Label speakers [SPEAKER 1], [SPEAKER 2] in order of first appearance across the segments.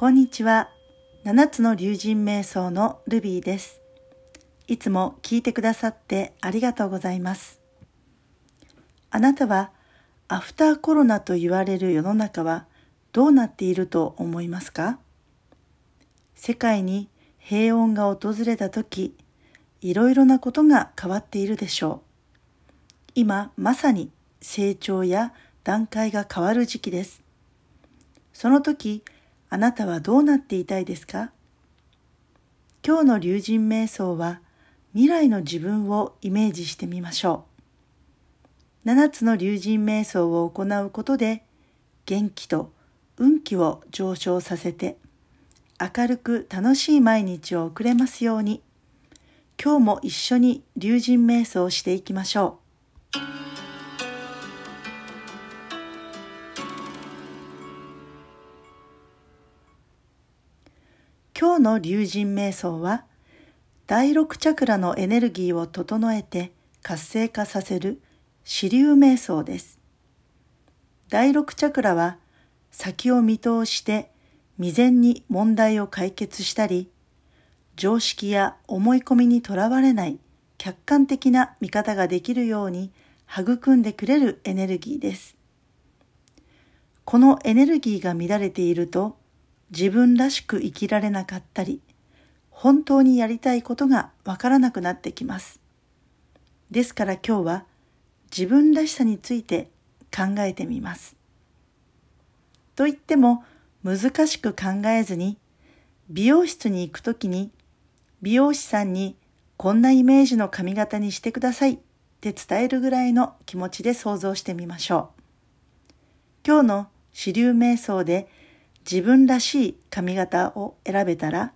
[SPEAKER 1] こんにちは。七つの竜神瞑想のルビーです。いつも聞いてくださってありがとうございます。あなたはアフターコロナと言われる世の中はどうなっていると思いますか？世界に平穏が訪れた時、いろいろなことが変わっているでしょう。今まさに成長や段階が変わる時期です。その時、あなたはどうなっていたいですか？今日の竜神瞑想は未来の自分をイメージしてみましょう。七つの竜神瞑想を行うことで元気と運気を上昇させて明るく楽しい毎日を送れますように今日も一緒に竜神瞑想をしていきましょう。今日の竜神瞑想は第六チャクラのエネルギーを整えて活性化させる支流瞑想です。第六チャクラは先を見通して未然に問題を解決したり常識や思い込みにとらわれない客観的な見方ができるように育んでくれるエネルギーです。このエネルギーが乱れていると自分らしく生きられなかったり、本当にやりたいことがわからなくなってきます。ですから今日は自分らしさについて考えてみます。と言っても難しく考えずに美容室に行くときに美容師さんにこんなイメージの髪型にしてくださいって伝えるぐらいの気持ちで想像してみましょう。今日の支流瞑想で自分らしい髪型を選べたら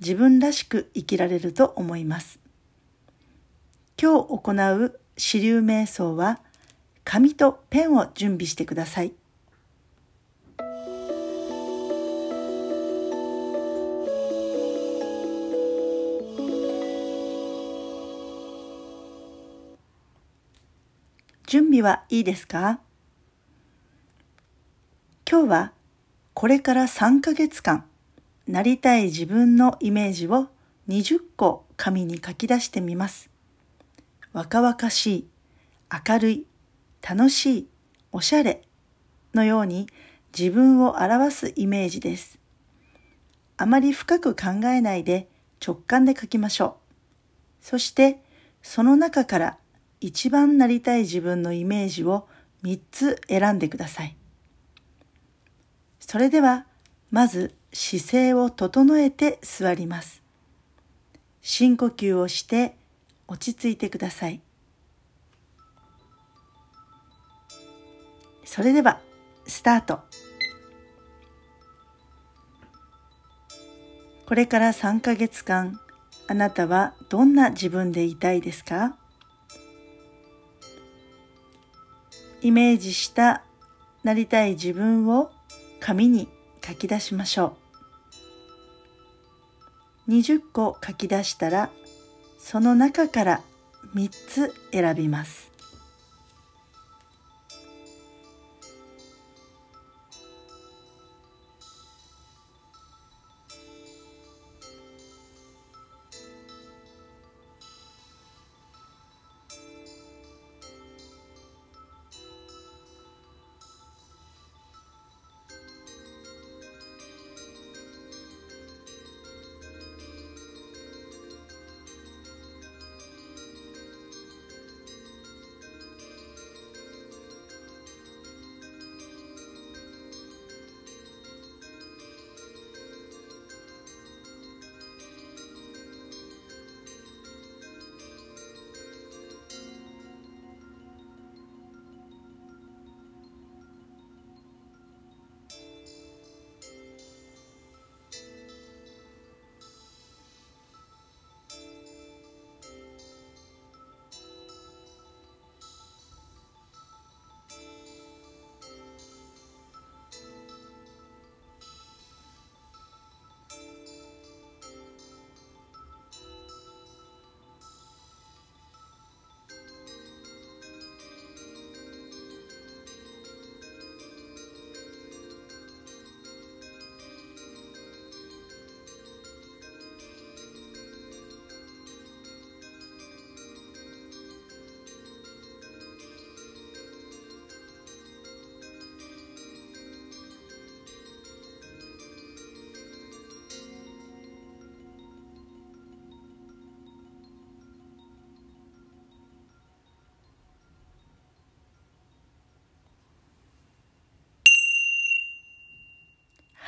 [SPEAKER 1] 自分らしく生きられると思います。今日行う支流瞑想は紙とペンを準備してください。準備はいいですか？今日はこれから3ヶ月間、なりたい自分のイメージを20個紙に書き出してみます。若々しい、明るい、楽しい、おしゃれのように自分を表すイメージです。あまり深く考えないで直感で書きましょう。そしてその中から一番なりたい自分のイメージを3つ選んでください。それではまず姿勢を整えて座ります。深呼吸をして落ち着いてください。それではスタート。これから3ヶ月間あなたはどんな自分でいたいですか？イメージしたなりたい自分を紙に書き出しましょう。20個書き出したら、その中から3つ選びます。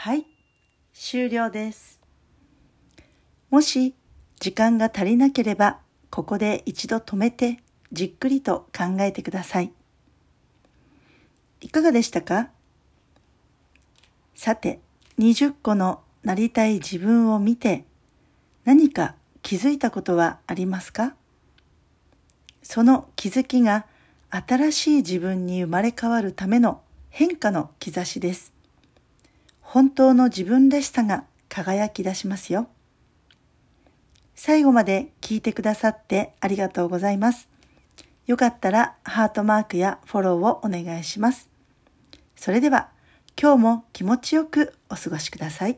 [SPEAKER 1] はい、終了です。もし時間が足りなければ、ここで一度止めてじっくりと考えてください。いかがでしたか？さて、20個のなりたい自分を見て何か気づいたことはありますか？その気づきが新しい自分に生まれ変わるための変化の兆しです。本当の自分らしさが輝き出しますよ。最後まで聞いてくださってありがとうございます。よかったらハートマークやフォローをお願いします。それでは今日も気持ちよくお過ごしください。